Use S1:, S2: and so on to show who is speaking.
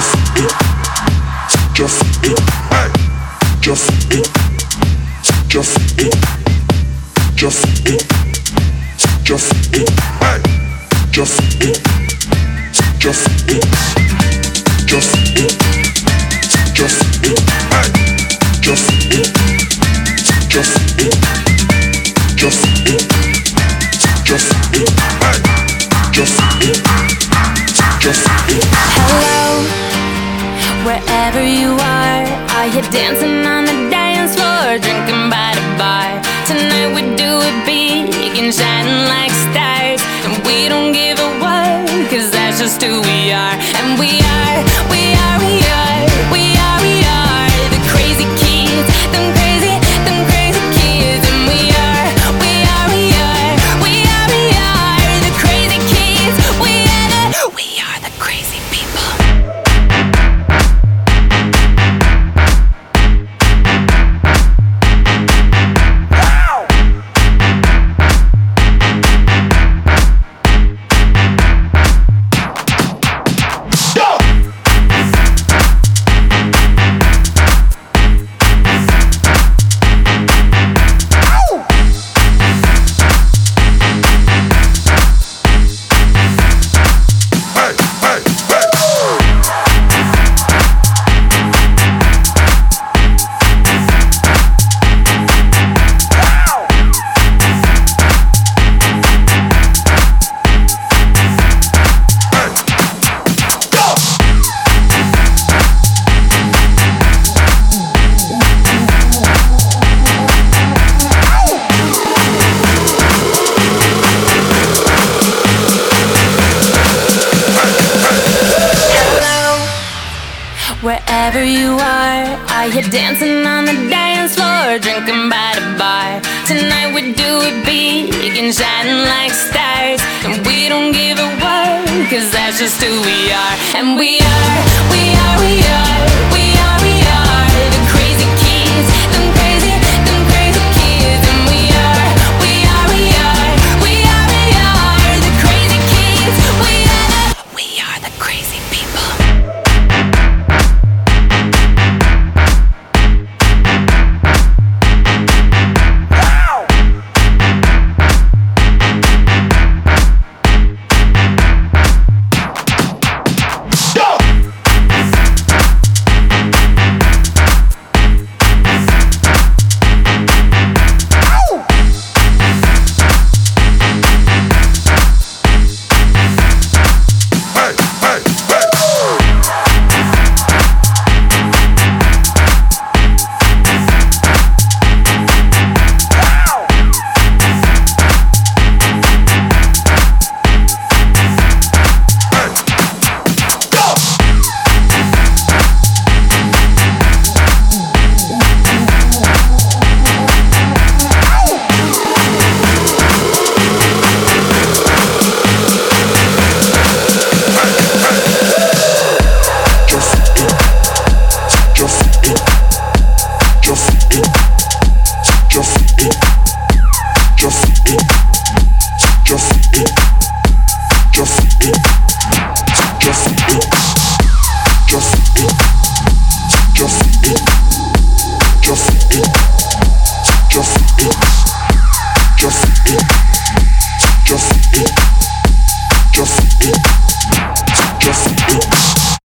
S1: Hello, wherever you are, are you dancing on the dance floor, wherever you are, are you dancing on the dance floor, drinking by the bar? Tonight we do it big and shining like stars, and we don't give a what, cause that's just who we are, and we are,